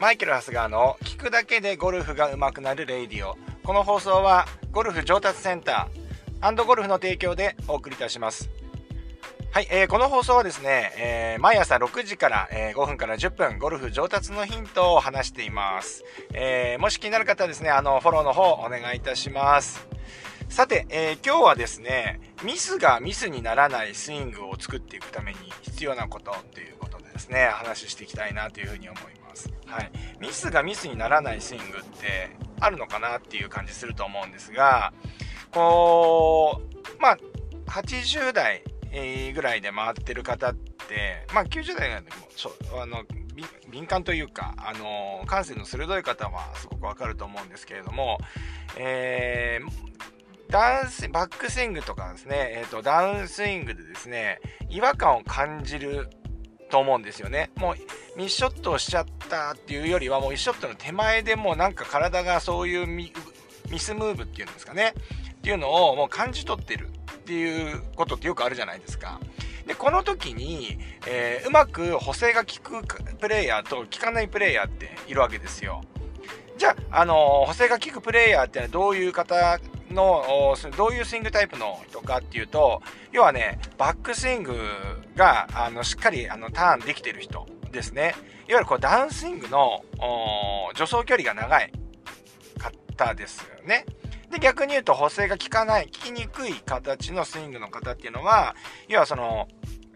マイケル・ハスガーの聞くだけでゴルフが上手くなる radio。この放送はゴルフ上達センターゴルフの提供でお送りいたします。はい、えー、この放送はですね、えー、毎朝6時から、えー、5分から10分、ゴルフ上達のヒントを話しています。えー、もし気になる方はですね、あの、フォローの方お願いいたします。さて、えー、今日はですね、ミスがミスにならないスイングを作っていくために必要なことということでですね、話していきたいなというふうに思います。はい。ミスがミスにならないスイングってあるのかなっていう感じすると思うんですが、こう、まあ、80代ぐらいで回ってる方って、まあ90代でもそうあの敏感というか、あの感性の鋭い方はすごくわかると思うんですけれども、えー、ダウンス、バックスイングとかですね、え、ー、と、ダウンスイングでですね、違和感を感じると思うんですよね。もうミスショットをしちゃったっていうよりはもうミスショットの手前でもうなんか体がそういうミスムーブっていうんですかねっていうのをもう感じ取ってるっていうことってよくあるじゃないですか。で、この時に、えー、うまく補正が効くプレイヤーと効かないプレイヤーっているわけですよ。じゃあ、あのー、補正が効くプレイヤーってのはどういう方の、どういうスイングタイプの人かっていうと、要はね、バックスイングが、あの、しっかり、あの、ターンできてる人ですね。いわゆるこう、ダウンスイングの、助走距離が長い方ですよね。で、逆に言うと補正が効かない、効きにくい形のスイングの方っていうのは、要はその、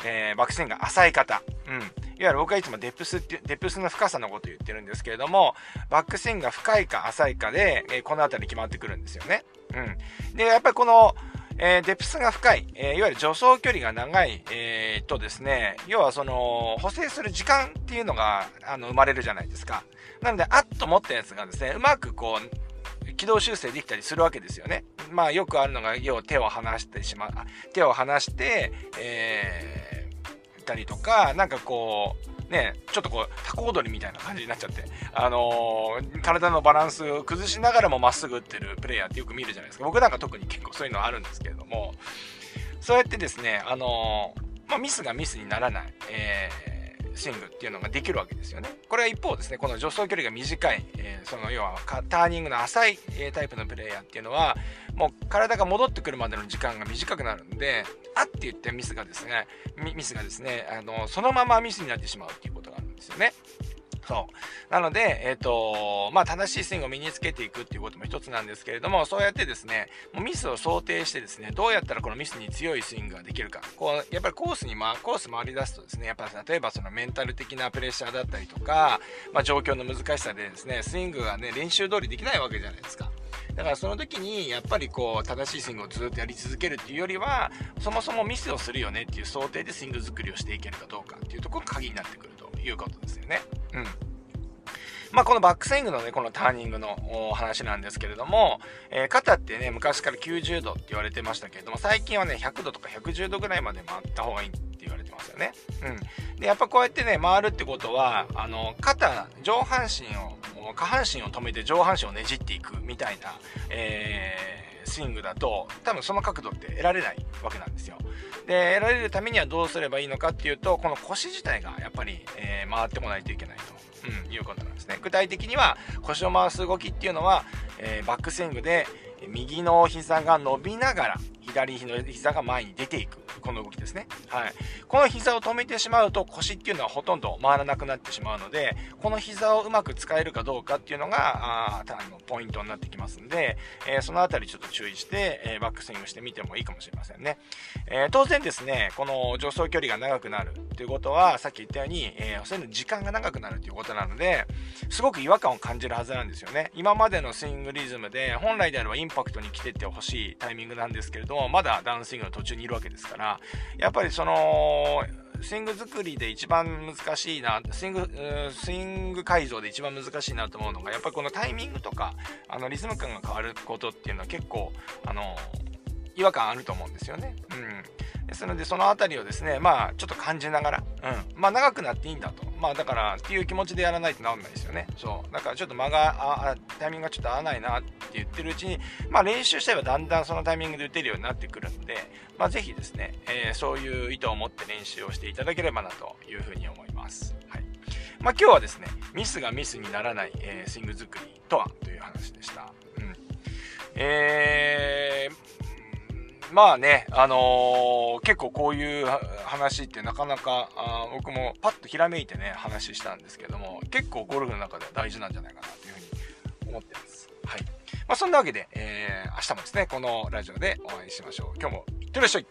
えー、バックスイングが浅い方。うん。いわゆる僕はいつもデプスって、デプスの深さのこと言ってるんですけれども、バックスイングが深いか浅いかで、えー、この辺り決まってくるんですよね。うん。で、やっぱりこの、えー、デプスが深い、えー、いわゆる助走距離が長い、えー、とですね、要はその、補正する時間っていうのが、あの、生まれるじゃないですか。なので、あっと思ったやつがですね、うまくこう、軌道修正できたりするわけですよね。まあ、よくあるのが、要は手を離してしまう、手を離して、えー、たりとか、なんかこう、ね、ちょっとこう、タコ踊りみたいな感じになっちゃって、あのー、体のバランス崩しながらもまっすぐ打ってるプレイヤーってよく見るじゃないですか。僕なんか特に結構そういうのあるんですけれども、そうやってですね、あのー、まあ、ミスがミスにならない、えー、スイングっていうのができるわけですよね。これは一方ですね、この助走距離が短い、えー、その要はターニングの浅い、えタイプのプレイヤーっていうのは、もう体が戻ってくるまでの時間が短くなるんで、あって言ってミスがですね、ミスがですね、あの、そのままミスになってしまうっていうことがあるんですよね。そう。なので、えっ、ー、と、まあ、正しいスイングを身につけていくっていうことも一つなんですけれども、そうやってですね、もうミスを想定してですね、どうやったらこのミスに強いスイングができるか。こう、やっぱりコースに、ま、コース回り出すとですね、やっぱ例えばそのメンタル的なプレッシャーだったりとか、まあ、状況の難しさでですね、スイングがね、練習通りできないわけじゃないですか。だからその時にやっぱりこう正しいスイングをずっとやり続けるっていうよりはそもそもミスをするよねっていう想定でスイング作りをしていけるかどうかっていうところが鍵になってくるいうことですよね。うん。まあ、このバックスイングのね、このターニングの話なんですけれども、えー、肩ってね、昔から90度って言われてましたけれども、最近はね、100度とか110度ぐらいまで回った方がいいって言われてますよね。うん。で、やっぱこうやってね、回るってことは、あの、肩、上半身を下半身を止めて上半身をねじっていくみたいな、えー、スイングだと多分その角度って得られないわけなんですよ。で得られるためにはどうすればいいのかっていうとこの腰自体がやっぱり、えー、回ってこないといけないと、うん、いうことなんですね。具体的には腰を回す動きっていうのは、えー、バックスイングで右の膝が伸びながら左膝が前に出ていくこの動きですね。はい。この膝を止めてしまうと腰っていうのはほとんど回らなくなってしまうので、この膝をうまく使えるかどうかっていうのが、あのポイントになってきますんで、えー、そのあたりちょっと注意して、えー、バックスイングしてみてもいいかもしれませんね。えー、当然ですね、この助走距離が長くなるっていうことは、さっき言ったように、えそういうの時間が長くなるっていうことなので、すごく違和感を感じるはずなんですよね。今までのスイングリズムで、本来であればインパクトに来てってほしいタイミングなんですけれども、まだダウンスイングの途中にいるわけですから、やっぱりその、スイング作りで一番難しいな、スイング、スイング改造で一番難しいなと思うのが、やっぱりこのタイミングとか、あの、リズム感が変わることっていうのは結構、あの、違和感あると思うんですよね。ですので、そのあたりをですね、まあ、ちょっと感じながら、うん。まあ、長くなっていいんだと。まあ、だから、っていう気持ちでやらないと治んないですよね。そう。だから、ちょっと間が、タイミングがちょっと合わないなって言ってるうちに、まあ、練習しちゃえばだんだんそのタイミングで打てるようになってくるんで、まあ、ぜひですね、えー、そういう意図を持って練習をしていただければなというふうに思います。はい。まあ、今日はですね、ミスがミスにならない、えー、スイング作りとはという話でした。うん。えー、まあね、あのー、結構こういう話ってなかなかあ僕もパッとひらめいてね、話したんですけども、結構ゴルフの中では大事なんじゃないかなというふうに思ってます。はい。まあ、そんなわけで、えー、明日もですね、このラジオでお会いしましょう。今日もいってらっしゃい